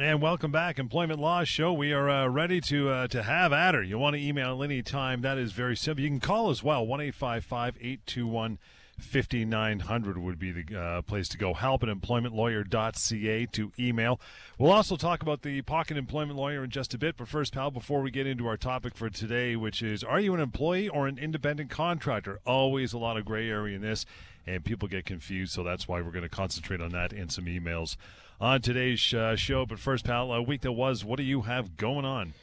And welcome back, Employment Law Show. We are uh, ready to uh, to have at her. You want to email at any time. That is very simple. You can call as well, one eight five five eight two one. 821 5900 would be the uh, place to go. Help at employmentlawyer.ca to email. We'll also talk about the pocket employment lawyer in just a bit. But first, pal, before we get into our topic for today, which is Are you an employee or an independent contractor? Always a lot of gray area in this, and people get confused. So that's why we're going to concentrate on that and some emails on today's uh, show. But first, pal, a week that was, what do you have going on?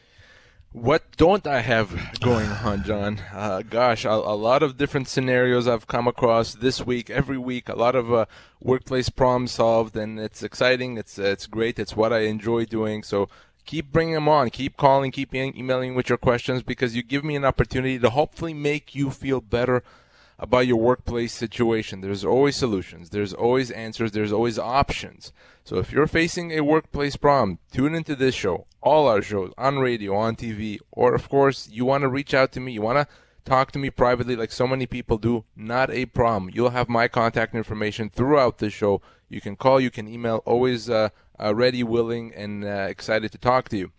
What don't I have going on, John? Uh, gosh, a, a, lot of different scenarios I've come across this week, every week. A lot of uh, workplace problems solved, and it's exciting. It's it's great. It's what I enjoy doing. So keep bringing them on. Keep calling. Keep emailing with your questions because you give me an opportunity to hopefully make you feel better about your workplace situation. There's always solutions, there's always answers, there's always options. So if you're facing a workplace problem, tune into this show, all our shows on radio, on TV, or of course, you want to reach out to me, you want to talk to me privately like so many people do, not a problem. You'll have my contact information throughout the show. You can call, you can email, always uh, uh, ready, willing, and uh, excited to talk to you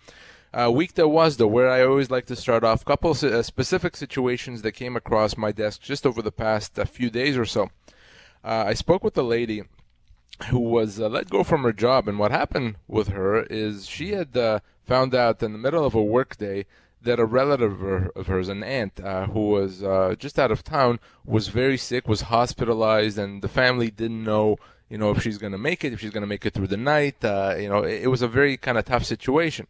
uh, week that was, though, where I always like to start off, couple uh, specific situations that came across my desk just over the past uh, few days or so. Uh, I spoke with a lady who was uh, let go from her job, and what happened with her is she had uh, found out in the middle of a workday that a relative of hers, an aunt who was just out of town, was very sick, was hospitalized, and the family didn't know you know, if she's going to make it, if she's going to make it through the night. Uh, you know, it, it, was a very kind of tough situation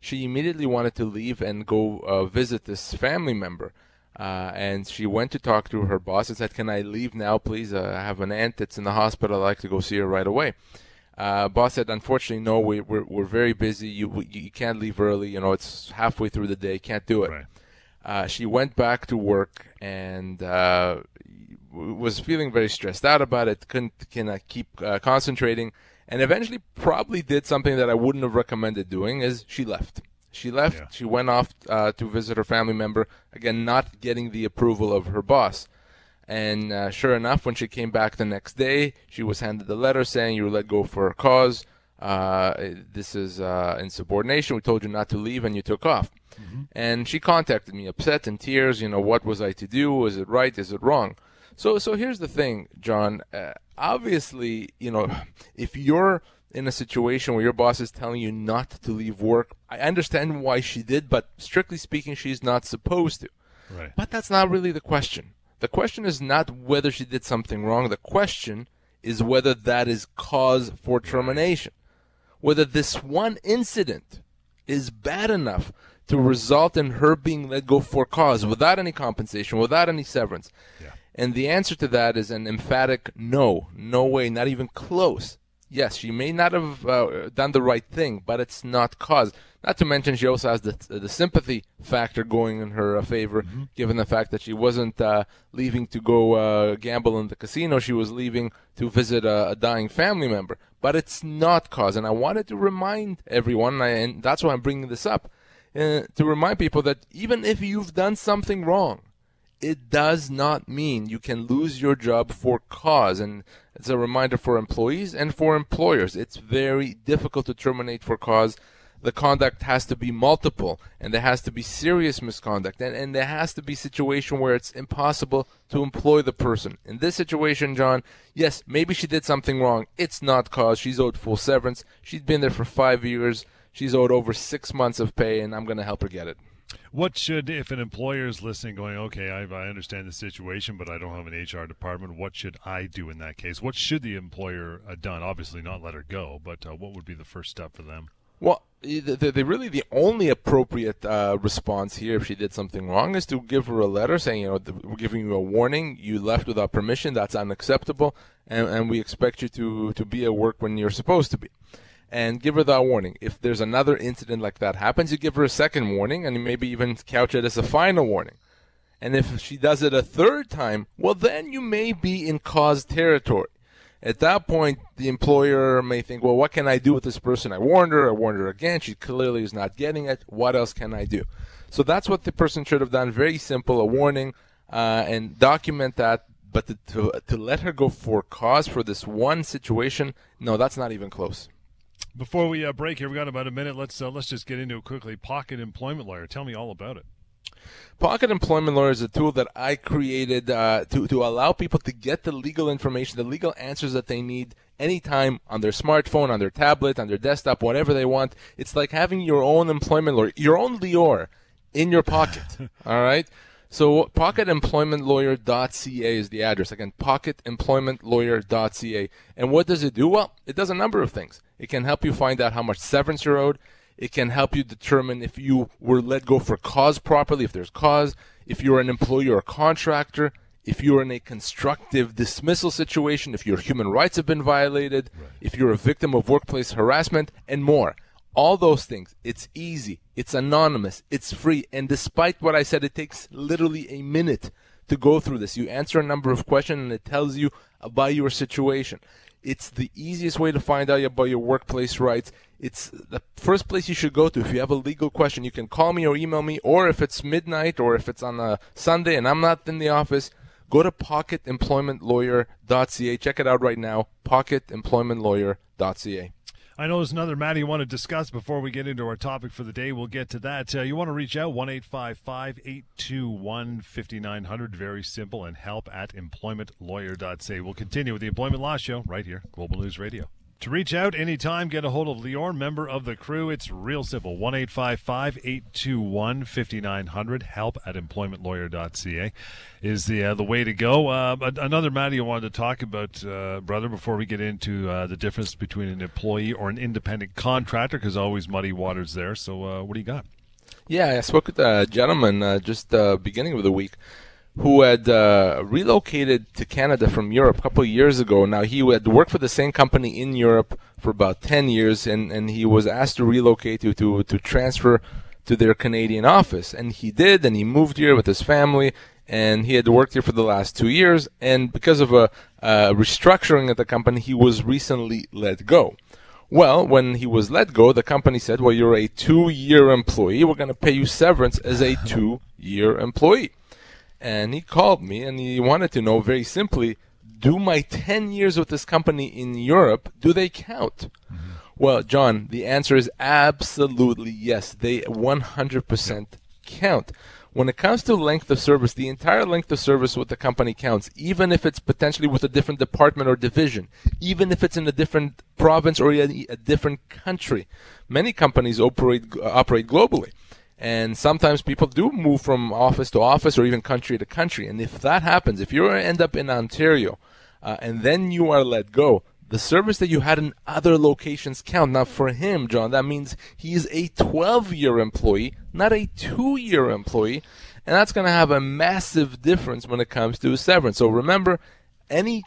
she immediately wanted to leave and go uh, visit this family member. Uh, and she went to talk to her boss and said, "Can I leave now, please? Uh, I have an aunt that's in the hospital. I'd like to go see her right away." Uh, boss said, "Unfortunately, no. We, are we're, we're very busy. You we, you can't leave early. You know, it's halfway through the day. Can't do it." Right. Uh, she went back to work and uh, was feeling very stressed out about it. Couldn't cannot keep uh, concentrating and eventually probably did something that I wouldn't have recommended doing is she left. She left. Yeah. She went off uh, to visit her family member again, not getting the approval of her boss. And uh, sure enough, when she came back the next day, she was handed the letter saying you were let go for a cause. Uh, this is uh, insubordination. We told you not to leave, and you took off. Mm-hmm. And she contacted me, upset in tears. You know, what was I to do? Is it right? Is it wrong? So, so here's the thing, John. Uh, obviously, you know, if you're in a situation where your boss is telling you not to leave work, I understand why she did, but strictly speaking, she's not supposed to. Right. But that's not really the question. The question is not whether she did something wrong. The question is whether that is cause for termination. Whether this one incident is bad enough to result in her being let go for cause without any compensation, without any severance. Yeah. And the answer to that is an emphatic no. No way, not even close. Yes, she may not have uh, done the right thing, but it's not cause. Not to mention, she also has the, the sympathy factor going in her uh, favor, mm-hmm. given the fact that she wasn't uh, leaving to go uh, gamble in the casino. She was leaving to visit a, a, dying family member. But it's not cause. And I wanted to remind everyone, and that's why I'm bringing this up, uh, to remind people that even if you've done something wrong, it does not mean you can lose your job for cause. And it's a reminder for employees and for employers. It's very difficult to terminate for cause. The conduct has to be multiple and there has to be serious misconduct and, and there has to be situation where it's impossible to employ the person. In this situation, John, yes, maybe she did something wrong. It's not cause. She's owed full severance. She's been there for five years. She's owed over six months of pay and I'm going to help her get it. What should, if an employer is listening, going, okay, I, I, understand the situation, but I don't have an HR department. What should I do in that case? What should the employer have done? Obviously, not let her go, but uh, what would be the first step for them? Well, the, the really the only appropriate uh, response here, if she did something wrong, is to give her a letter saying, you know, we're giving you a warning. You left without permission. That's unacceptable, and, and we expect you to to be at work when you're supposed to be and give her that warning. If there's another incident like that happens, you give her a second warning and maybe even couch it as a final warning. And if she does it a third time, well, then you may be in cause territory. At that point, the employer may think, well, what can I do with this person? I warned her, I warned her again. She clearly is not getting it. What else can I do? So that's what the person should have done. Very simple, a warning, uh, and document that. But to, to, to let her go for cause for this one situation, no, that's not even close. Before we uh, break here, we got about a minute. Let's uh, let's just get into it quickly. Pocket Employment Lawyer. Tell me all about it. Pocket Employment Lawyer is a tool that I created uh, to, to allow people to get the legal information, the legal answers that they need anytime on their smartphone, on their tablet, on their desktop, whatever they want. It's like having your own employment lawyer, your own Lior in your pocket. all right? So pocketemploymentlawyer.ca is the address. Again, pocketemploymentlawyer.ca. And what does it do? Well, it does a number of things. It can help you find out how much severance you're owed. It can help you determine if you were let go for cause properly, if there's cause, if you're an employee or a contractor, if you're in a constructive dismissal situation, if your human rights have been violated, right. if you're a victim of workplace harassment, and more. All those things. It's easy. It's anonymous. It's free. And despite what I said, it takes literally a minute to go through this. You answer a number of questions and it tells you about your situation. It's the easiest way to find out about your workplace rights. It's the first place you should go to if you have a legal question. You can call me or email me, or if it's midnight or if it's on a Sunday and I'm not in the office, go to pocketemploymentlawyer.ca. Check it out right now, pocketemploymentlawyer.ca. I know there's another matter you want to discuss before we get into our topic for the day. We'll get to that. Uh, you want to reach out, 1-855-821-5900. Very simple, and help at employmentlawyer.ca. We'll continue with the Employment Law Show right here, Global News Radio. To reach out anytime, get a hold of Lior, member of the crew. It's real simple 1 821 5900. Help at employmentlawyer.ca is the uh, the way to go. Uh, another matter you wanted to talk about, uh, brother, before we get into uh, the difference between an employee or an independent contractor, because always muddy waters there. So, uh, what do you got? Yeah, I spoke with a gentleman uh, just beginning of the week who had uh, relocated to Canada from Europe a couple of years ago. Now he had worked for the same company in Europe for about ten years, and, and he was asked to relocate to, to to transfer to their Canadian office, and he did, and he moved here with his family, and he had worked here for the last two years, and because of a, a restructuring at the company, he was recently let go. Well, when he was let go, the company said, "Well, you're a two-year employee. We're going to pay you severance as a two-year employee." And he called me and he wanted to know very simply do my 10 years with this company in Europe do they count? Mm-hmm. well John the answer is absolutely yes. They 100% count. When it comes to length of service the entire length of service with the company counts even if it's potentially with a different department or division even if it's in a different province or a, a different country. Many companies operate operate globally and sometimes people do move from office to office or even country to country. And if that happens, if you end up in Ontario uh, and then you are let go, the service that you had in other locations count. Now, for him, John, that means he's a 12 year employee, not a two year employee. And that's going to have a massive difference when it comes to severance. So remember, any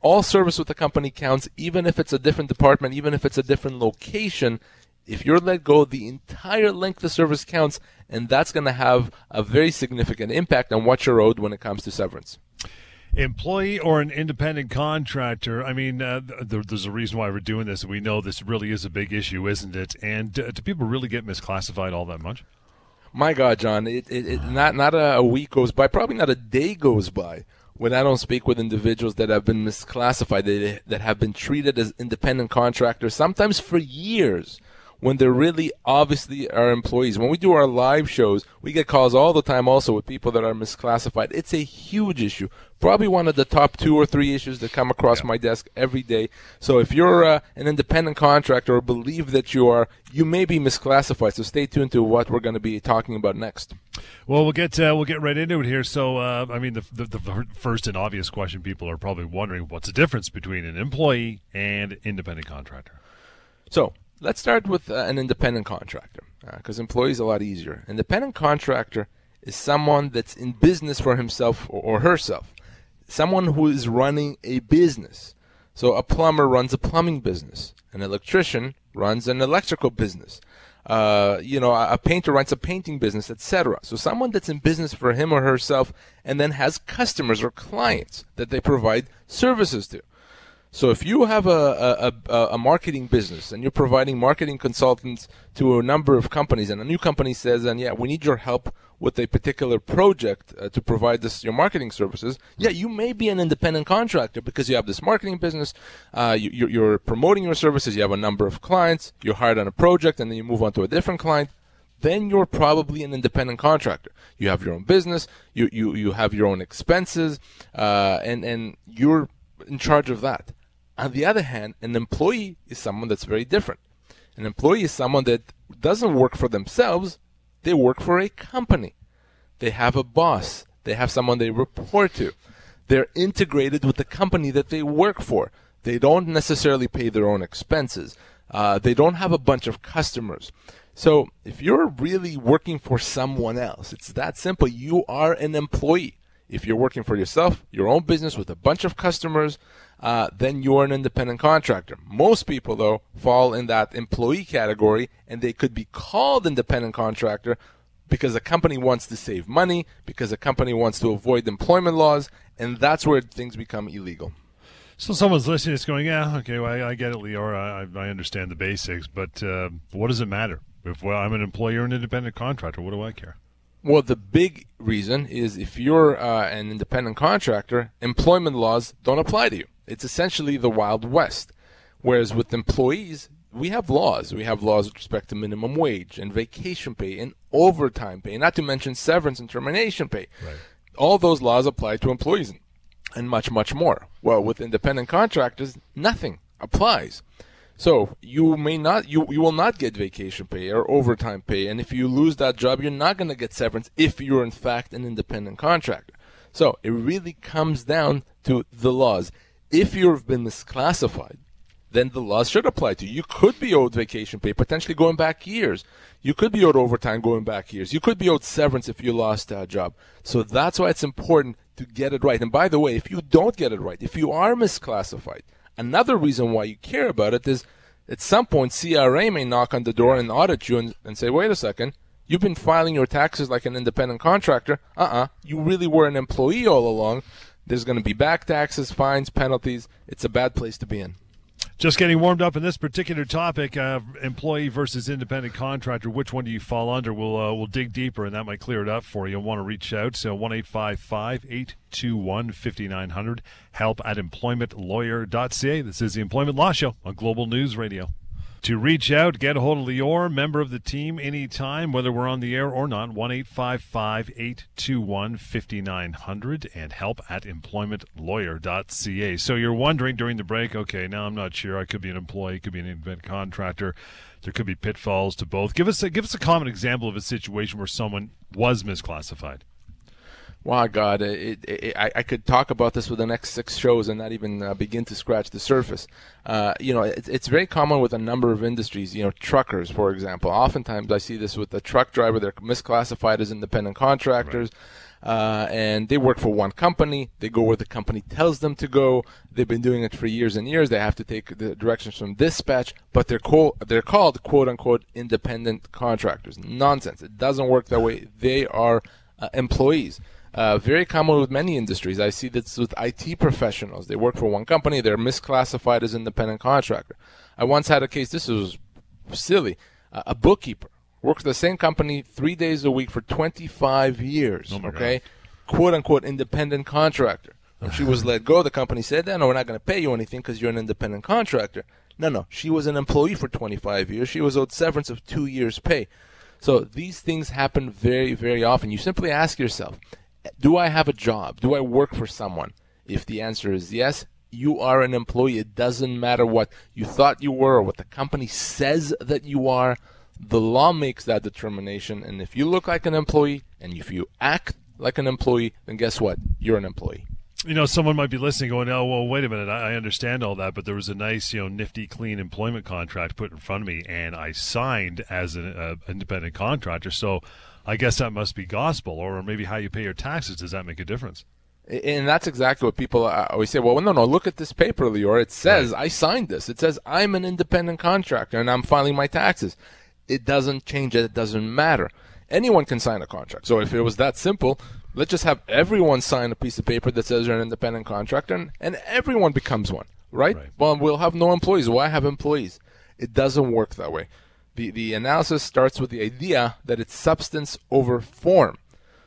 all service with the company counts, even if it's a different department, even if it's a different location if you're let go, the entire length of service counts, and that's going to have a very significant impact on what you're owed when it comes to severance. Employee or an independent contractor? I mean, uh, there's a reason why we're doing this. We know this really is a big issue, isn't it? And uh, do people really get misclassified all that much? My God, John, it, it, it, not not a week goes by, probably not a day goes by when I don't speak with individuals that have been misclassified, that, that have been treated as independent contractors, sometimes for years when they're really obviously our employees. When we do our live shows, we get calls all the time also with people that are misclassified. It's a huge issue. Probably one of the top two or three issues that come across yeah. my desk every day. So if you're uh, an independent contractor or believe that you are, you may be misclassified. So stay tuned to what we're going to be talking about next. Well, we'll get uh, we'll get right into it here. So, uh, I mean, the, the, the first and obvious question people are probably wondering: what's the difference between an employee and independent contractor? So, Let's start with uh, an independent contractor because uh, employees a lot easier. Independent contractor is someone that's in business for himself or, or herself, someone who is running a business. So a plumber runs a plumbing business, an electrician runs an electrical business. Uh, you know, a, a painter runs a painting business, etc. So someone that's in business for him or herself and then has customers or clients that they provide services to. So if you have a, a, a, a marketing business and you're providing marketing consultants to a number of companies, and a new company says, "And yeah, we need your help with a particular project uh, to provide this your marketing services," yeah, you may be an independent contractor because you have this marketing business, uh, you, you're, promoting your services, you have a number of clients, you're hired on a project, and then you move on to a different client then you're probably an independent contractor. You have your own business, you you, you have your own expenses, uh, and and you're in charge of that. On the other hand, an employee is someone that's very different. An employee is someone that doesn't work for themselves, they work for a company. They have a boss, they have someone they report to. They're integrated with the company that they work for. They don't necessarily pay their own expenses. Uh, they don't have a bunch of customers. So if you're really working for someone else, it's that simple. You are an employee. If you're working for yourself, your own business with a bunch of customers, uh, then you're an independent contractor. Most people, though, fall in that employee category, and they could be called independent contractor because a company wants to save money, because a company wants to avoid employment laws, and that's where things become illegal. So someone's listening, it's going, yeah, okay, well, I, I get it, Lior. I, I understand the basics, but uh, what does it matter? If well, I'm an employer or an independent contractor, what do I care? Well, the big reason is if you're uh, an independent contractor, employment laws don't apply to you. It's essentially the Wild West. Whereas with employees, we have laws. We have laws with respect to minimum wage and vacation pay and overtime pay, not to mention severance and termination pay. Right. All those laws apply to employees and much, much more. Well, with independent contractors, nothing applies. So you may not you you will not get vacation pay or overtime pay, and if you lose that job, you're not going to get severance if you're in fact an independent contractor. So it really comes down to the laws. If you've been misclassified, then the laws should apply to you. You could be owed vacation pay, potentially going back years. You could be owed overtime going back years. You could be owed severance if you lost that job. So that's why it's important to get it right. And by the way, if you don't get it right, if you are misclassified, Another reason why you care about it is at some point CRA may knock on the door and audit you and, and say, wait a second, you've been filing your taxes like an independent contractor. Uh-uh, you really were an employee all along. There's going to be back taxes, fines, penalties. It's a bad place to be in. Just getting warmed up in this particular topic, uh, employee versus independent contractor. Which one do you fall under? We'll uh, we'll dig deeper, and that might clear it up for you. Want to reach out? So one eight five five eight two one fifty nine hundred. Help at employmentlawyer.ca. This is the Employment Law Show on Global News Radio to reach out, get a hold of Lior, member of the team, anytime, whether we're on the air or not. 1 821 5900 and help at employmentlawyer.ca. So you're wondering during the break, okay, now I'm not sure. I could be an employee, could be an independent contractor. There could be pitfalls to both. Give us a, give us a common example of a situation where someone was misclassified. Wow, God, it, it, it, I, I, could talk about this for the next six shows and not even uh, begin to scratch the surface. Uh, you know, it's very common with a number of industries. You know, truckers, for example. Oftentimes, I see this with a truck driver; they're misclassified as independent contractors. Right. Uh, and they work for one company. They go where the company tells them to go. They've been doing it for years and years. They have to take the directions from dispatch, but they're co- they're called quote unquote independent contractors. Nonsense. It doesn't work that way. They are uh, employees. Uh, very common with many industries. I see this with IT professionals. They work for one company, they're misclassified as independent contractor. I once had a case, this was silly. Uh, a bookkeeper worked for the same company three days a week for 25 years. Oh okay? God. Quote unquote independent contractor. When she was let go, the company said, no, we're not going to pay you anything because you're an independent contractor. No, no. She was an employee for 25 years. She was owed severance of two years' pay. So these things happen very, very often. You simply ask yourself, do I have a job? Do I work for someone? If the answer is yes, you are an employee. It doesn't matter what you thought you were or what the company says that you are. The law makes that determination. And if you look like an employee and if you act like an employee, then guess what? You're an employee. You know, someone might be listening going, oh, well, wait a minute. I understand all that, but there was a nice, you know, nifty, clean employment contract put in front of me, and I signed as an uh, independent contractor. So I guess that must be gospel, or maybe how you pay your taxes. Does that make a difference? And that's exactly what people always say. Well, no, no, look at this paper, Lior. It says right. I signed this. It says I'm an independent contractor and I'm filing my taxes. It doesn't change it. It doesn't matter. Anyone can sign a contract. So if it was that simple, let's just have everyone sign a piece of paper that says you're an independent contractor and, and everyone becomes one. right? Right. Well, we'll have no employees. Why have employees? It doesn't work that way. The, the analysis starts with the idea that it's substance over form.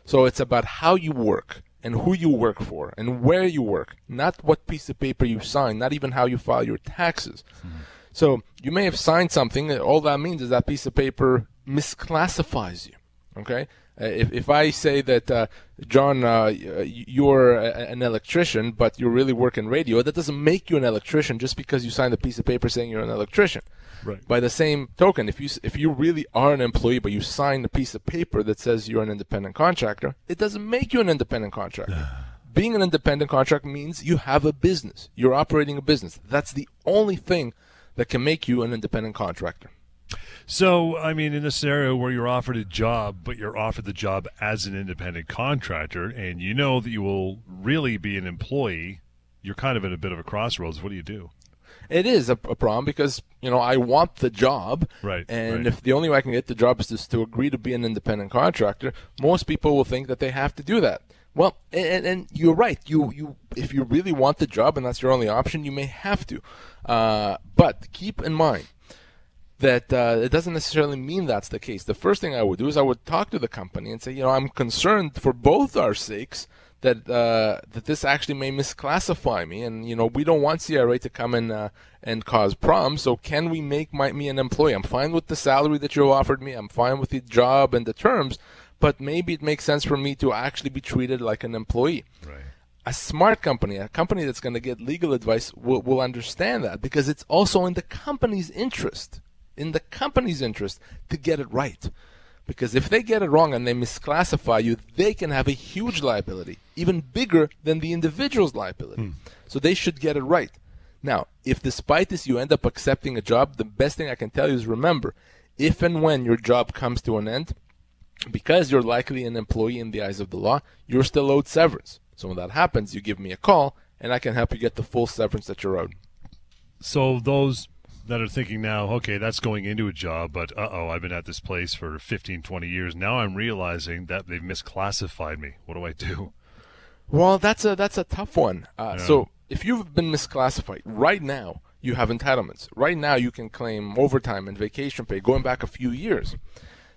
So it's about how you work and who you work for and where you work, not what piece of paper you sign, not even how you file your taxes. Mm-hmm. So you may have signed something. All that means is that piece of paper misclassifies you. Okay. Uh, if, if I say that uh, John, uh, you're an electrician, but you really work in radio, that doesn't make you an electrician just because you signed a piece of paper saying you're an electrician. Right. By the same token, if you if you really are an employee, but you sign a piece of paper that says you're an independent contractor, it doesn't make you an independent contractor. Being an independent contractor means you have a business. You're operating a business. That's the only thing that can make you an independent contractor. So, I mean, in a scenario where you're offered a job, but you're offered the job as an independent contractor, and you know that you will really be an employee, you're kind of at a bit of a crossroads. What do you do? It is a, a problem because you know I want the job, Right, And right. if the only way I can get the job is just to agree to be an independent contractor, most people will think that they have to do that. Well, and, and you're right. You you if you really want the job and that's your only option, you may have to. Uh, but keep in mind that uh, it doesn't necessarily mean that's the case. The first thing I would do is I would talk to the company and say, you know, I'm concerned for both our sakes that uh, that this actually may misclassify me, and you know, we don't want CRA to come in uh, and cause problems. So can we make my, me an employee? I'm fine with the salary that you offered me. I'm fine with the job and the terms, but maybe it makes sense for me to actually be treated like an employee Right. a smart company, a company that's going to get legal advice, will, will understand that because it's also in the company's interest, in the company's interest to get it right. Because if they get it wrong and they misclassify you, they can have a huge liability, even bigger than the individual's liability. Hmm. So they should get it right. Now, if despite this you end up accepting a job, the best thing I can tell you is remember, if and when your job comes to an end, because you're likely an employee in the eyes of the law, you're still owed severance. So when that happens, you give me a call, and I can help you get the full severance that you're owed. So those that are thinking now, okay, that's going into a job, but uh oh, I've been at this place for 15, 20 years. Now I'm realizing that they've misclassified me. What do I do? Well, that's a that's a tough one. Uh, Yeah. So if you've been misclassified right now, you have entitlements. Right now, you can claim overtime and vacation pay going back a few years.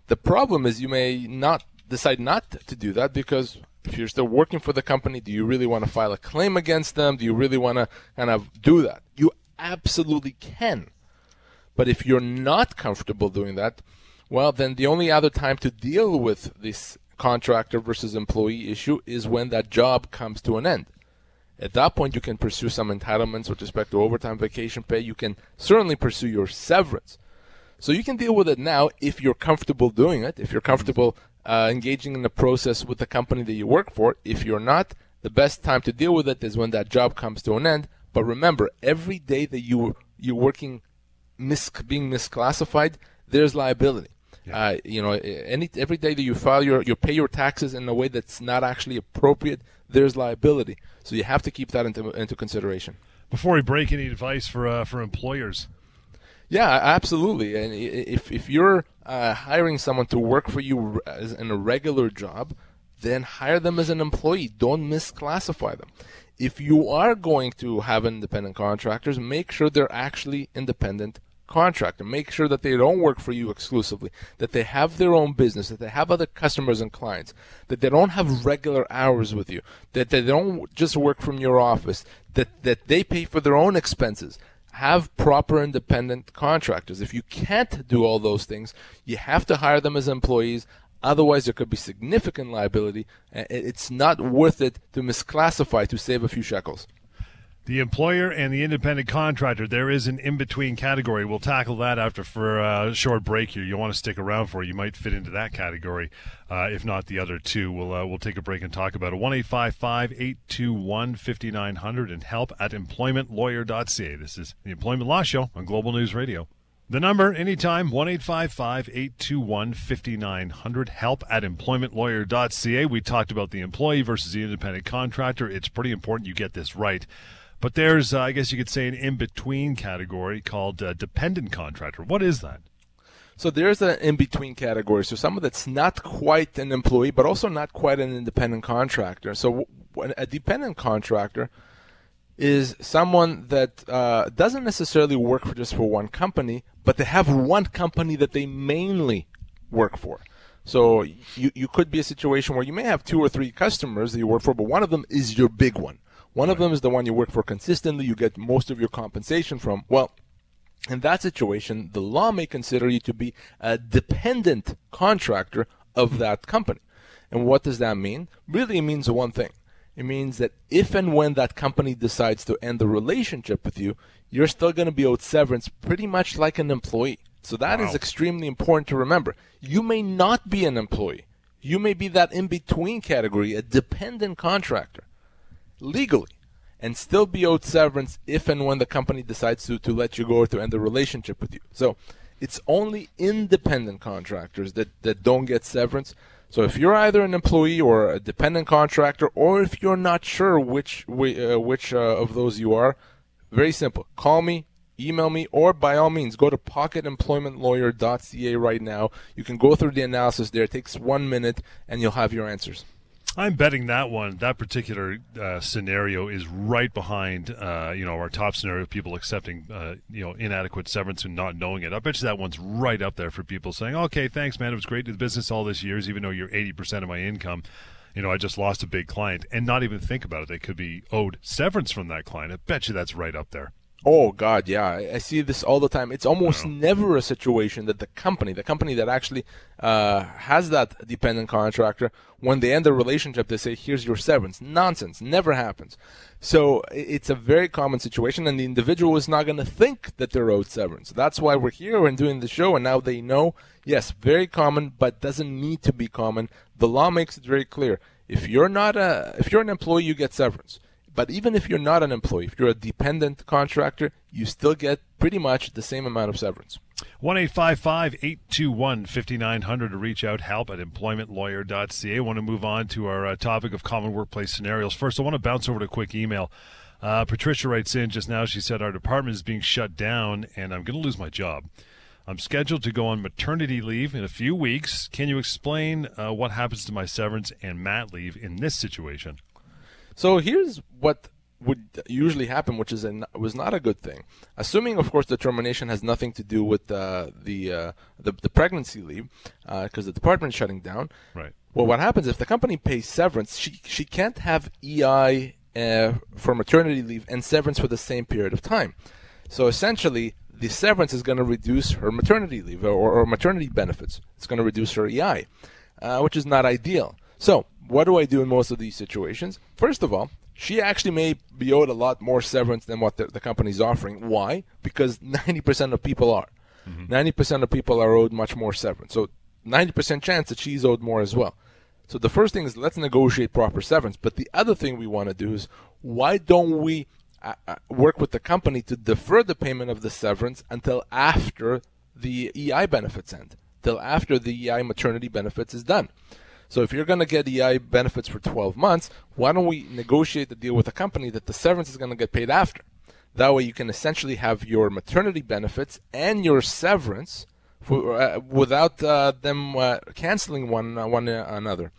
The problem is you may not decide not to do that because if you're still working for the company, do you really want to file a claim against them? Do you really want to kind of do that? You absolutely can. But if you're not comfortable doing that, well, then the only other time to deal with this contractor versus employee issue is when that job comes to an end. At that point, you can pursue some entitlements with respect to overtime, vacation pay. You can certainly pursue your severance. So you can deal with it now if you're comfortable doing it, if you're comfortable uh, engaging in the process with the company that you work for. If you're not, the best time to deal with it is when that job comes to an end. But remember, every day that you you're working mis- being misclassified, there's liability. Uh, you know, any every day that you file your you pay your taxes in a way that's not actually appropriate, there's liability. So you have to keep that into into consideration. Before we break, any advice for uh, for employers? Yeah, absolutely. And if if you're uh, hiring someone to work for you as in a regular job, then hire them as an employee. Don't misclassify them. If you are going to have independent contractors, make sure they're actually independent contractor. Make sure that they don't work for you exclusively, that they have their own business, that they have other customers and clients, that they don't have regular hours with you, that they don't just work from your office, that, that they pay for their own expenses. Have proper independent contractors. If you can't do all those things, you have to hire them as employees. Otherwise, there could be significant liability. Uh, and It's not worth it to misclassify to save a few shekels. The employer and the independent contractor. There is an in-between category. We'll tackle that after for a short break here. You want to stick around for it. You might fit into that category, uh, if not the other two. We'll uh, we'll take a break and talk about it. One eight five five eight two one fifty nine hundred and help at employmentlawyer.ca. This is the Employment Law Show on Global News Radio. The number anytime one eight five five eight two one fifty nine hundred. Help at employmentlawyer.ca. We talked about the employee versus the independent contractor. It's pretty important you get this right. But there's, uh, I guess you could say, an in between category called uh, dependent contractor. What is that? So there's an in between category. So someone that's not quite an employee, but also not quite an independent contractor. So a dependent contractor is someone that uh, doesn't necessarily work for just for one company, but they have one company that they mainly work for. So you, you could be a situation where you may have two or three customers that you work for, but one of them is your big one. One of them is the one you work for consistently, you get most of your compensation from. Well, in that situation, the law may consider you to be a dependent contractor of hmm. that company. And what does that mean? Really, it means one thing. It means that if and when that company decides to end the relationship with you, you're still going to be owed severance pretty much like an employee. So that wow. is extremely important to remember. You may not be an employee. You may be that in between category, a dependent contractor, legally, and still be owed severance if and when the company decides to, to let you go or to end the relationship with you. So it's only independent contractors that, that don't get severance. So if you're either an employee or a dependent contractor, or if you're not sure which uh, which uh, of those you are, very simple. Call me, email me, or by all means, go to pocketemploymentlawyer.ca right now. You can go through the analysis there. It takes one minute, and you'll have your answers. I'm betting that one, that particular uh, scenario, is right behind, uh, you know, our top scenario of people accepting, uh, you know, inadequate severance and not knowing it. I bet you that one's right up there for people saying, "Okay, thanks, man. It was great to business all this years, even though you're 80% of my income." You know, I just lost a big client, and not even think about it. They could be owed severance from that client. I bet you that's right up there. Oh God, yeah, I see this all the time. It's almost never a situation that the company, the company that actually uh, has that dependent contractor, when they end the relationship, they say, "Here's your severance." Nonsense, never happens. So it's a very common situation, and the individual is not going to think that they're owed severance. That's why we're here and doing the show, and now they know. Yes, very common, but doesn't need to be common. The law makes it very clear. If you're not a, if you're an employee, you get severance. But even if you're not an employee, if you're a dependent contractor, you still get pretty much the same amount of severance. 1 821 5900 to reach out, help at employmentlawyer.ca. I want to move on to our uh, topic of common workplace scenarios. First, I want to bounce over to a quick email. Uh, Patricia writes in just now. She said, Our department is being shut down and I'm going to lose my job. I'm scheduled to go on maternity leave in a few weeks. Can you explain uh, what happens to my severance and mat leave in this situation? So here's what would usually happen, which is an, was not a good thing. Assuming, of course, the termination has nothing to do with uh, the, uh, the, the pregnancy leave, because uh, the department is shutting down. Right. Well, what happens if the company pays severance? She she can't have EI uh, for maternity leave and severance for the same period of time. So essentially, the severance is going to reduce her maternity leave or, or maternity benefits. It's going to reduce her EI, uh, which is not ideal. So what do I do in most of these situations? First of all, she actually may be owed a lot more severance than what the, the company's offering. Why? Because 90% of people are. Mm-hmm. 90% of people are owed much more severance. So 90% chance that she's owed more as well. So the first thing is let's negotiate proper severance. But the other thing we want to do is why don't we uh, uh work with the company to defer the payment of the severance until after the EI benefits end, till after the EI maternity benefits is done. So if you're going to get EI benefits for 12 months, why don't we negotiate the deal with a company that the severance is going to get paid after? That way you can essentially have your maternity benefits and your severance for, uh, without uh, them uh, canceling one uh, one another.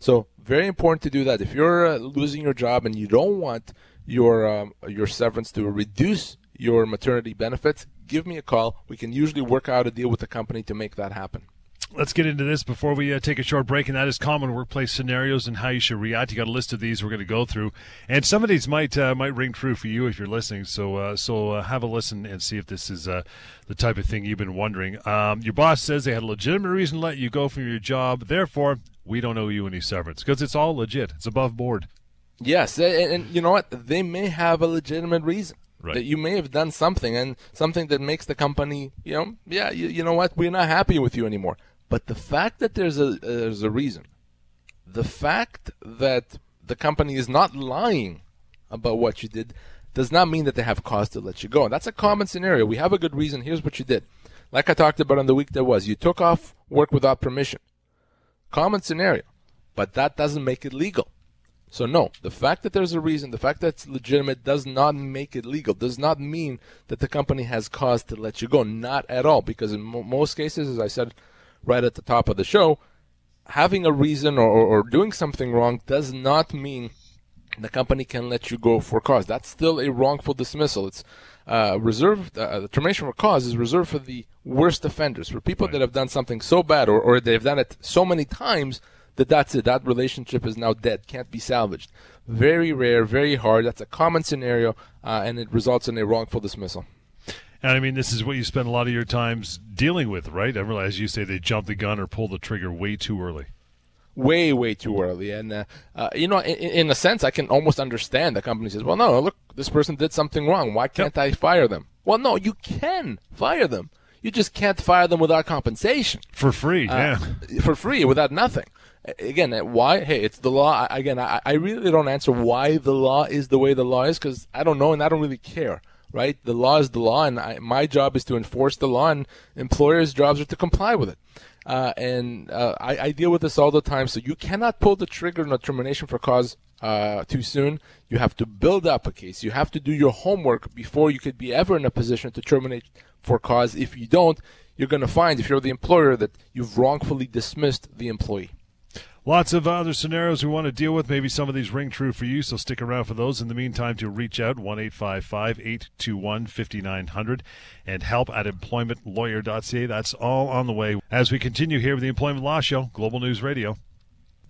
So very important to do that. If you're uh, losing your job and you don't want your um, your severance to reduce your maternity benefits, give me a call. We can usually work out a deal with the company to make that happen. Let's get into this before we uh, take a short break, and that is common workplace scenarios and how you should react. You got a list of these we're going to go through, and some of these might uh, might ring true for you if you're listening. So uh, so uh, have a listen and see if this is uh, the type of thing you've been wondering. Um, your boss says they had a legitimate reason to let you go from your job, therefore we don't owe you any severance because it's all legit. It's above board. Yes, and, and you know what? They may have a legitimate reason. Right. That you may have done something and something that makes the company, you know, yeah, you, you know what, we're not happy with you anymore. But the fact that there's a uh, there's a reason, the fact that the company is not lying about what you did, does not mean that they have cause to let you go. And that's a common scenario. We have a good reason. Here's what you did. Like I talked about on the week that was, you took off work without permission. Common scenario, but that doesn't make it legal. So no, the fact that there's a reason, the fact that it's legitimate does not make it legal. Does not mean that the company has cause to let you go. Not at all, because in mo- most cases, as I said right at the top of the show, having a reason or, or doing something wrong does not mean the company can let you go for cause. That's still a wrongful dismissal. It's uh, reserved. Uh, the termination for cause is reserved for the worst offenders, for people Right. that have done something so bad or, or they've done it so many times that that's it. That relationship is now dead, can't be salvaged. Very rare, very hard. That's a common scenario, uh, and it results in a wrongful dismissal. And I mean, this is what you spend a lot of your times dealing with, right? I realize you say they jump the gun or pull the trigger way too early. way way too early. And uh, uh, you know in, in a sense i can almost understand the company says well no look this person did something wrong. Why can't i fire them? Well no you can fire them. You just can't fire them without compensation. For free, yeah. uh, for free without nothing. Again uh, why hey it's the law. Again I, I really don't answer why the law is the way the law is because i don't know and i don't really care right? The law is the law and I, my job is to enforce the law and employers jobs are to comply with it. Uh, and uh, I, I deal with this all the time so you cannot pull the trigger on a termination for cause uh, too soon. You have to build up a case. You have to do your homework before you could be ever in a position to terminate for cause. If you don't you're going to find if you're the employer that you've wrongfully dismissed the employee Lots of other scenarios we want to deal with. Maybe some of these ring true for you, so stick around for those. In the meantime, to reach out, 1 821 5900 and help at employmentlawyer.ca. That's all on the way as we continue here with the Employment Law Show, Global News Radio.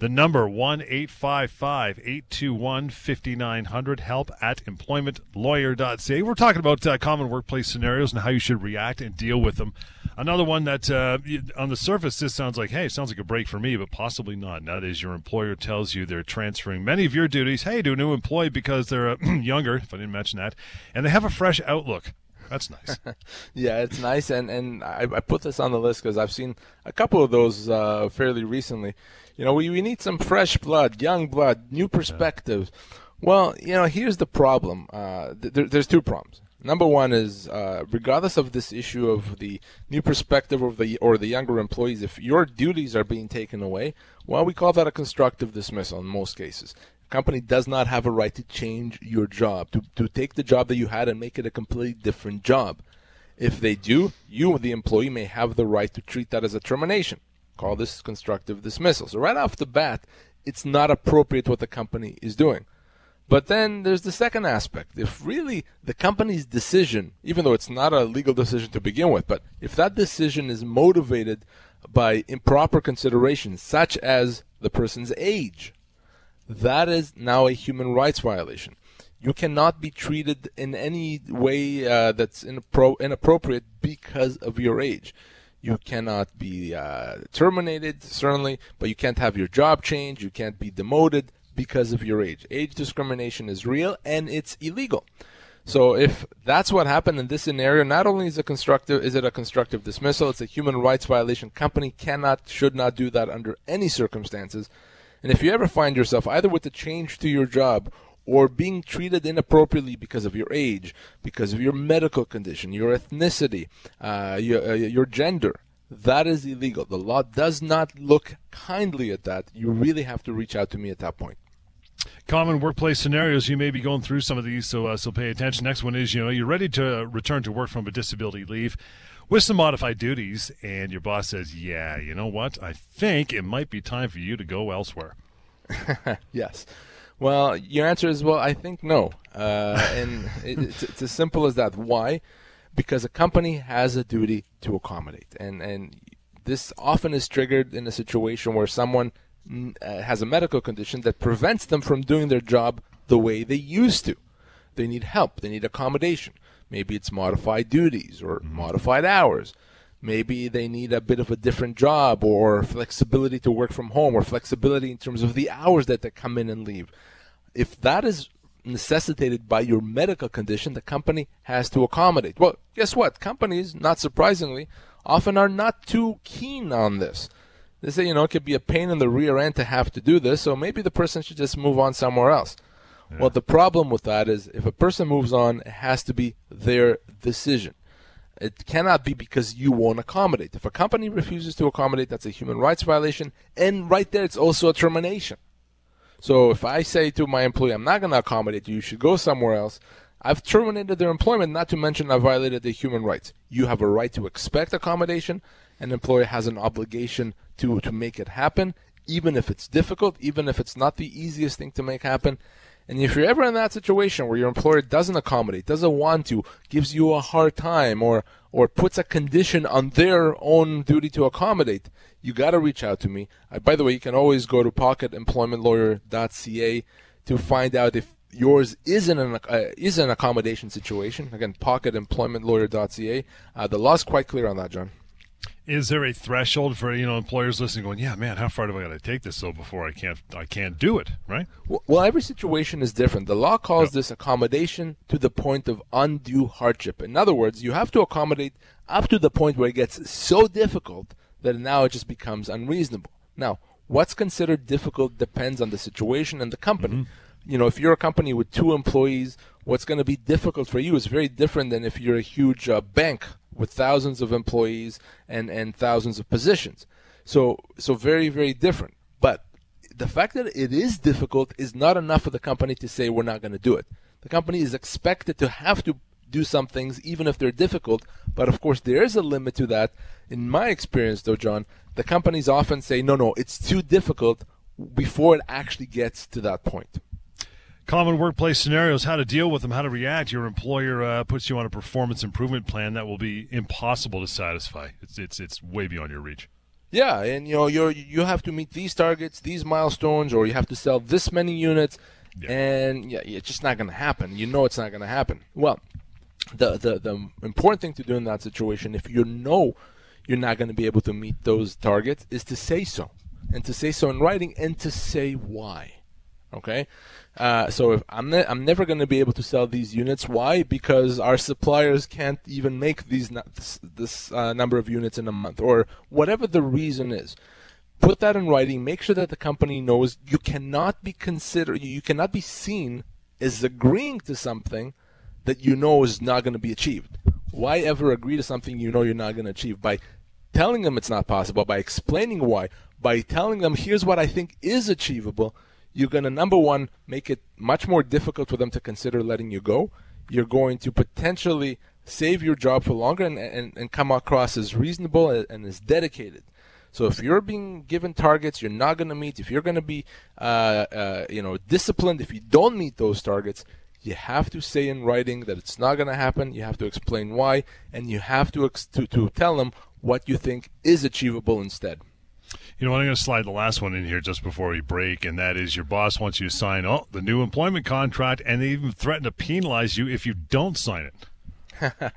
The number 1 855 821 5900, help at employmentlawyer.ca. We're talking about uh, common workplace scenarios and how you should react and deal with them. Another one that uh, on the surface, this sounds like, hey, sounds like a break for me, but possibly not. And that is your employer tells you they're transferring many of your duties, hey, to a new employee because they're uh, younger, if I didn't mention that, and they have a fresh outlook. That's nice. yeah it's nice and and i, I put this on the list because i've seen a couple of those uh, fairly recently you know we, we need some fresh blood young blood new perspectives well you know here's the problem uh, th- there, there's two problems Number one is, uh, regardless of this issue of the new perspective of the or the younger employees, if your duties are being taken away, well, we call that a constructive dismissal in most cases. Company does not have a right to change your job, to, to take the job that you had and make it a completely different job. If they do, you, the employee, may have the right to treat that as a termination. Call this constructive dismissal. So right off the bat, it's not appropriate what the company is doing. But then there's the second aspect. If really the company's decision, even though it's not a legal decision to begin with, but if that decision is motivated by improper considerations, such as the person's age, that is now a human rights violation. You cannot be treated in any way uh, that's inappro- inappropriate because of your age. You cannot be uh, terminated, certainly, but you can't have your job changed. You can't be demoted because of your age. Age discrimination is real and it's illegal. So if that's what happened in this scenario, not only is constructive is it a constructive dismissal, it's a human rights violation. Company cannot should not do that under any circumstances. And if you ever find yourself either with a change to your job or being treated inappropriately because of your age, because of your medical condition, your ethnicity, uh, your, uh, your gender, that is illegal. The law does not look kindly at that. You really have to reach out to me at that point. Common workplace scenarios. You may be going through some of these, so uh, so pay attention. Next one is you know you're ready to return to work from a disability leave with some modified duties, and your boss says, "Yeah, you know what? I think it might be time for you to go elsewhere." yes. Well, your answer is well. I think no, uh, and it, it's, it's as simple as that. Why? Because a company has a duty to accommodate, and and this often is triggered in a situation where someone mm, uh, has a medical condition that prevents them from doing their job the way they used to. They need help. They need accommodation. Maybe it's modified duties or mm-hmm. modified hours. Maybe they need a bit of a different job or flexibility to work from home or flexibility in terms of the hours that they come in and leave. If that is necessitated by your medical condition, the company has to accommodate. Well, guess what? Companies, not surprisingly, often are not too keen on this. They say, you know, it could be a pain in the rear end to have to do this, so maybe the person should just move on somewhere else. Well, the problem with that is if a person moves on, it has to be their decision. It cannot be because you won't accommodate. If a company refuses to accommodate, that's a human rights violation, and right there, it's also a termination. So if I say to my employee, I'm not going to accommodate you, you should go somewhere else, I've terminated their employment, not to mention I violated their human rights. You have a right to expect accommodation. An employer has an obligation to, to make it happen, even if it's difficult, even if it's not the easiest thing to make happen. And if you're ever in that situation where your employer doesn't accommodate, doesn't want to, gives you a hard time, or or puts a condition on their own duty to accommodate, you got to reach out to me. Uh, by the way, you can always go to pocketemploymentlawyer.ca to find out if yours is an uh, is an accommodation situation. Again, pocketemploymentlawyer.ca. Uh, the law's quite clear on that, John. Is there a threshold for you know employers listening, going, "Yeah, man, how far do I got to take this though before I can't I can't do it?" Right? Well, every situation is different. The law calls yep. this accommodation to the point of undue hardship. In other words, you have to accommodate up to the point where it gets so difficult that now it just becomes unreasonable. Now, what's considered difficult depends on the situation and the company. Mm-hmm. You know, if you're a company with two employees, what's going to be difficult for you is very different than if you're a huge uh, bank with thousands of employees and, and thousands of positions. So, so very, very different. But the fact that it is difficult is not enough for the company to say we're not going to do it. The company is expected to have to do some things even if they're difficult. But of course, there is a limit to that. In my experience, though, John, the companies often say, no, no, it's too difficult before it actually gets to that point. Common workplace scenarios, how to deal with them, how to react. Your employer uh, puts you on a performance improvement plan that will be impossible to satisfy. It's it's it's way beyond your reach. Yeah, and you know you you have to meet these targets, these milestones, or you have to sell this many units, yeah. and yeah, it's just not going to happen. You know it's not going to happen. Well, the, the the important thing to do in that situation, if you know you're not going to be able to meet those targets, is to say so, and to say so in writing, and to say why. Okay, uh, so if I'm ne- I'm never going to be able to sell these units. Why? Because our suppliers can't even make these this, this uh, number of units in a month, or whatever the reason is. Put that in writing. Make sure that the company knows you cannot be considered. You cannot be seen as agreeing to something that you know is not going to be achieved. Why ever agree to something you know you're not going to achieve? By telling them it's not possible, by explaining why, by telling them here's what I think is achievable you're going to number one make it much more difficult for them to consider letting you go. You're going to potentially save your job for longer and, and, and come across as reasonable and as dedicated. So if you're being given targets you're not going to meet if you're going to be uh, uh, you know disciplined if you don't meet those targets you have to say in writing that it's not going to happen. You have to explain why and you have to, ex- to, to tell them what you think is achievable instead you know what? I'm going to slide the last one in here just before we break, and that is your boss wants you to sign oh, the new employment contract, and they even threaten to penalize you if you don't sign it.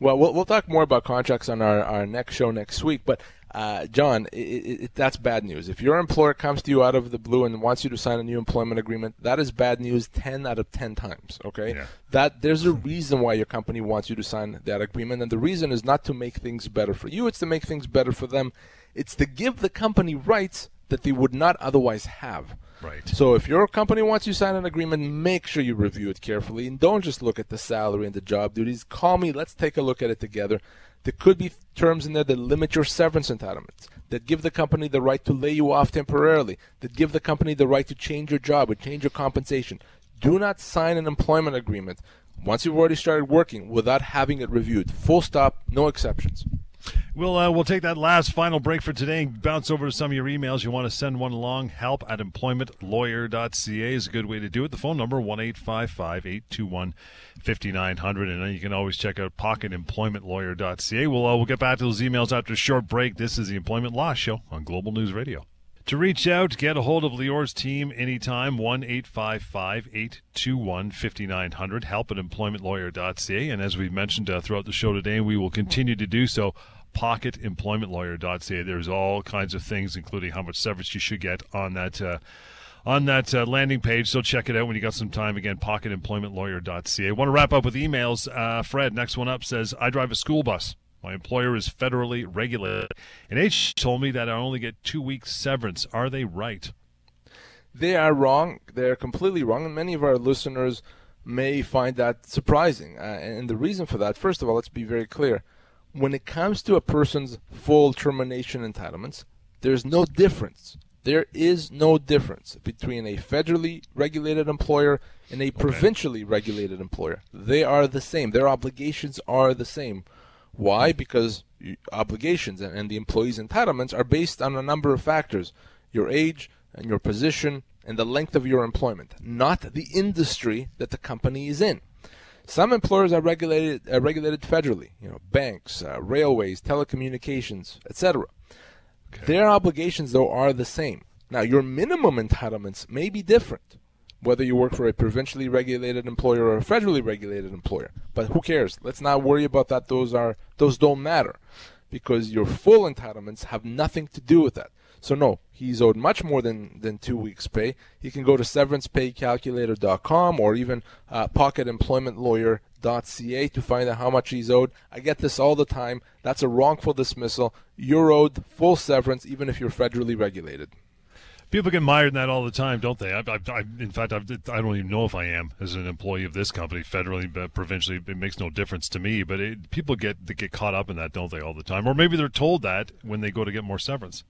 well, well, we'll talk more about contracts on our, our next show next week, but uh, John, it, it, that's bad news. If your employer comes to you out of the blue and wants you to sign a new employment agreement, that is bad news 10 out of 10 times, okay? Yeah. That there's a reason why your company wants you to sign that agreement and the reason is not to make things better for you, it's to make things better for them it's to give the company rights that they would not otherwise have. Right. So if your company wants you to sign an agreement, make sure you review it carefully and don't just look at the salary and the job duties. Call me, let's take a look at it together. There could be terms in there that limit your severance entitlements, that give the company the right to lay you off temporarily, that give the company the right to change your job or change your compensation. Do not sign an employment agreement once you've already started working without having it reviewed. Full stop, no exceptions. We'll uh, we'll take that last final break for today and bounce over to some of your emails. You want to send one along? Help at employmentlawyer.ca is a good way to do it. The phone number one eight five five eight two one fifty nine hundred, and then you can always check out pocketemploymentlawyer.ca. We'll uh, we'll get back to those emails after a short break. This is the Employment Law Show on Global News Radio. To reach out, get a hold of Lior's team anytime, 1 855 821 5900, help at employmentlawyer.ca. And as we've mentioned uh, throughout the show today, we will continue to do so. Pocketemploymentlawyer.ca. There's all kinds of things, including how much severance you should get on that. Uh, on that uh, landing page. So check it out when you got some time. Again, pocketemploymentlawyer.ca. I want to wrap up with emails. Uh, Fred, next one up says, I drive a school bus. My employer is federally regulated. And H told me that I only get two weeks severance. Are they right? They are wrong. They're completely wrong. And many of our listeners may find that surprising. Uh, and the reason for that, first of all, let's be very clear. When it comes to a person's full termination entitlements, there's no difference. There is no difference between a federally regulated employer and a okay. provincially regulated employer. They are the same. Their obligations are the same. Why? Because obligations and the employee's entitlements are based on a number of factors your age and your position, and the length of your employment, not the industry that the company is in. Some employers are regulated uh, regulated federally, you know, banks, uh, railways, telecommunications, etc. Okay. Their obligations though are the same. Now, your minimum entitlements may be different, whether you work for a provincially regulated employer or a federally regulated employer. But who cares? Let's not worry about that. Those are those don't matter because your full entitlements have nothing to do with that. So no, he's owed much more than, than two weeks' pay. He can go to severancepaycalculator.com or even uh, pocketemploymentlawyer.ca to find out how much he's owed. I get this all the time. That's a wrongful dismissal. You're owed full severance even if you're federally regulated. People get mired in that all the time, don't they? I, I, I, in fact, I've, I do not even know if I am as an employee of this company, federally, but provincially. It makes no difference to me. But it, people get they get caught up in that, don't they, all the time? Or maybe they're told that when they go to get more severance.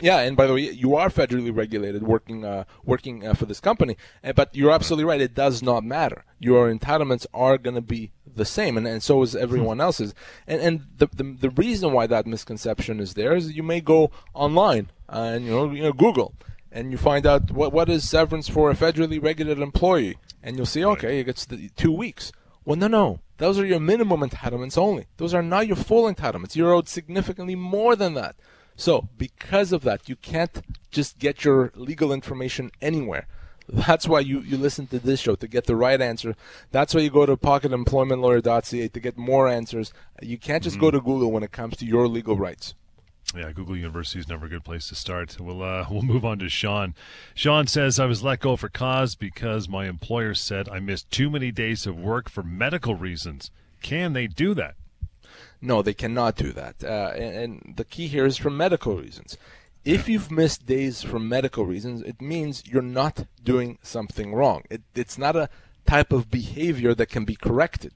Yeah, and by the way, you are federally regulated, working uh, working uh, for this company. But you're absolutely right; it does not matter. Your entitlements are going to be the same, and, and so is everyone hmm. else's. And and the, the, the reason why that misconception is there is you may go online and you know, you know Google, and you find out what what is severance for a federally regulated employee, and you'll see okay, it gets the two weeks. Well, no, no. Those are your minimum entitlements only. Those are not your full entitlements. You're owed significantly more than that. So, because of that, you can't just get your legal information anywhere. That's why you, you listen to this show to get the right answer. That's why you go to pocketemploymentlawyer.ca to get more answers. You can't just mm-hmm. go to Google when it comes to your legal rights. Yeah, Google University is never a good place to start. We'll uh, we'll move on to Sean. Sean says I was let go for cause because my employer said I missed too many days of work for medical reasons. Can they do that? No, they cannot do that. Uh, and, and the key here is for medical reasons. If you've missed days for medical reasons, it means you're not doing something wrong. It, it's not a type of behavior that can be corrected.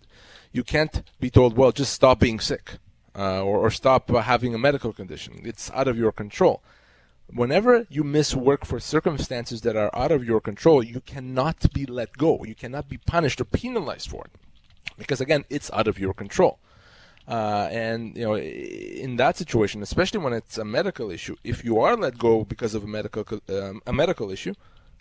You can't be told, well, just stop being sick uh, or, or, stop uh, having a medical condition. It's out of your control. Whenever you miss work for circumstances that are out of your control, you cannot be let go. You cannot be punished or penalized for it. Because again, it's out of your control. Uh, and you know, in that situation, especially when it's a medical issue, if you are let go because of a medical um, a medical issue,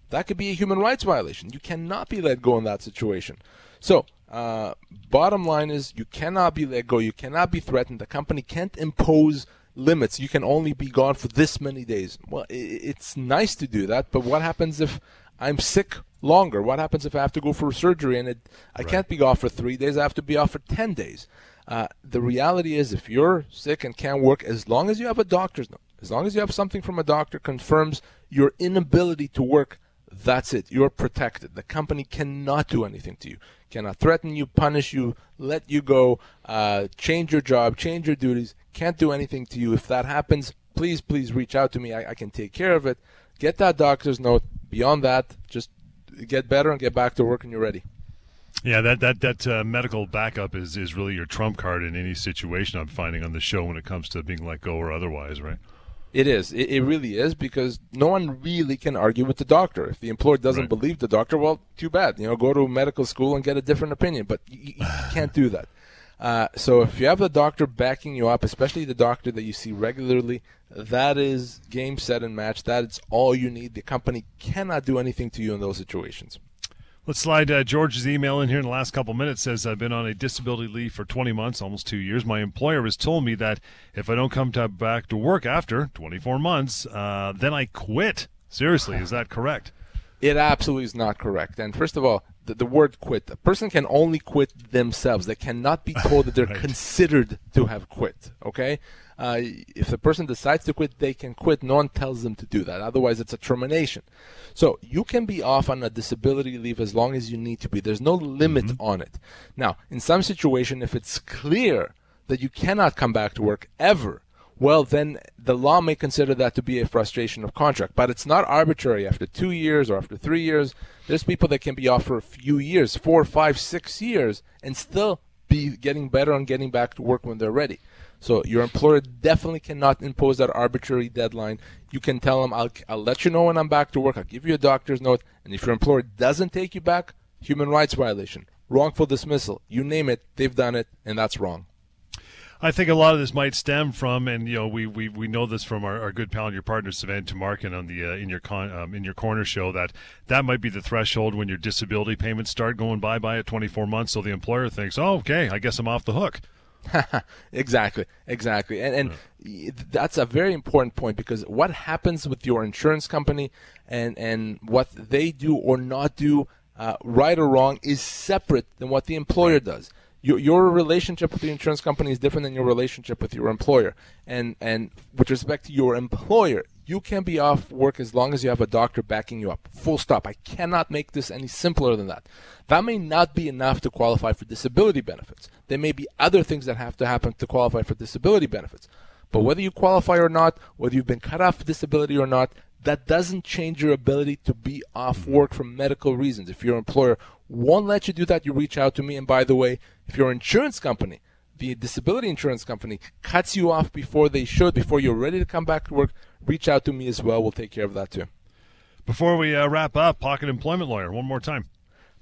that could be a human rights violation. You cannot be let go in that situation. So, uh, bottom line is, you cannot be let go. You cannot be threatened. The company can't impose limits. You can only be gone for this many days. Well, it's nice to do that, but what happens if I'm sick longer? What happens if I have to go for surgery and it, I right. can't be off for three days? I have to be off for ten days. Uh, the reality is, if you're sick and can't work, as long as you have a doctor's note, as long as you have something from a doctor confirms your inability to work, that's it. You're protected. The company cannot do anything to you, cannot threaten you, punish you, let you go, uh, change your job, change your duties. Can't do anything to you. If that happens, please, please reach out to me. I, I can take care of it. Get that doctor's note. Beyond that, just get better and get back to work and you're ready. Yeah, that that that uh, medical backup is is really your trump card in any situation. I'm finding on the show when it comes to being let go or otherwise, right? It is. It, it really is because no one really can argue with the doctor. If the employer doesn't right. believe the doctor, well, too bad. You know, go to medical school and get a different opinion. But you, you can't do that. Uh, so if you have a doctor backing you up, especially the doctor that you see regularly, that is game, set, and match. That is all you need. The company cannot do anything to you in those situations. Let's slide uh, George's email in here in the last couple minutes. Says I've been on a disability leave for 20 months, almost two years. My employer has told me that if I don't come to back to work after 24 months, uh, then I quit. Seriously, is that correct? It absolutely is not correct. And first of all, the, the word quit. A person can only quit themselves. They cannot be told that they're right. considered to have quit. Okay? Uh, if the person decides to quit, they can quit. No one tells them to do that. Otherwise, it's a termination. So you can be off on a disability leave as long as you need to be. There's no limit mm-hmm. on it. Now, in some situation, if it's clear that you cannot come back to work ever, well, then the law may consider that to be a frustration of contract. But it's not arbitrary. After two years or after three years, there's people that can be off for a few years, four, five, six years, and still be getting better and getting back to work when they're ready. So your employer definitely cannot impose that arbitrary deadline. You can tell them, I'll, I'll let you know when I'm back to work. I'll give you a doctor's note. And if your employer doesn't take you back, human rights violation, wrongful dismissal, you name it, they've done it, and that's wrong. I think a lot of this might stem from, and you know, we we, we know this from our, our good pal and your partner Sivan Tumarkin on the uh, in your con, um, in your corner show that that might be the threshold when your disability payments start going bye bye at 24 months. So the employer thinks, oh, okay, I guess I'm off the hook. exactly, exactly, and and yeah. that's a very important point because what happens with your insurance company and and what they do or not do, uh, right or wrong, is separate than what the employer does. Your, your relationship with the insurance company is different than your relationship with your employer, and and with respect to your employer, you can be off work as long as you have a doctor backing you up. Full stop. I cannot make this any simpler than that. That may not be enough to qualify for disability benefits. There may be other things that have to happen to qualify for disability benefits. But whether you qualify or not, whether you've been cut off disability or not, that doesn't change your ability to be off mm-hmm. work for medical reasons. If your employer won't let you do that, you reach out to me. And by the way, if your insurance company the disability insurance company cuts you off before they should, before you're ready to come back to work, reach out to me as well. We'll take care of that too. Before we uh, wrap up, Pocket Employment Lawyer, one more time.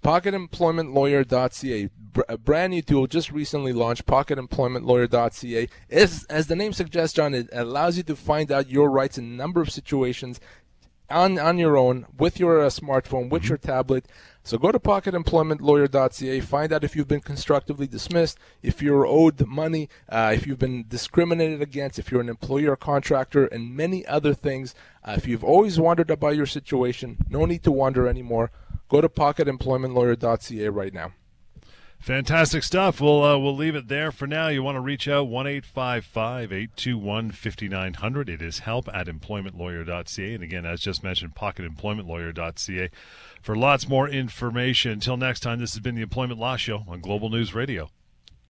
PocketEmploymentLawyer.ca, a brand new tool just recently launched. PocketEmploymentLawyer.ca, as as the name suggests, John, it allows you to find out your rights in a number of situations on on your own with your uh, smartphone, with mm-hmm. your tablet. So go to pocketemploymentlawyer.ca, find out if you've been constructively dismissed, if you're owed money, uh, if you've been discriminated against, if you're an employer or contractor, and many other things. Uh, if you've always wondered about your situation, no need to wonder anymore. Go to pocketemploymentlawyer.ca right now. Fantastic stuff. We'll uh, we'll leave it there for now. You want to reach out one eight five five eight two one fifty nine hundred. It is help at employmentlawyer.ca. And again, as just mentioned, pocketemploymentlawyer.ca for lots more information. Until next time, this has been the Employment Law Show on Global News Radio.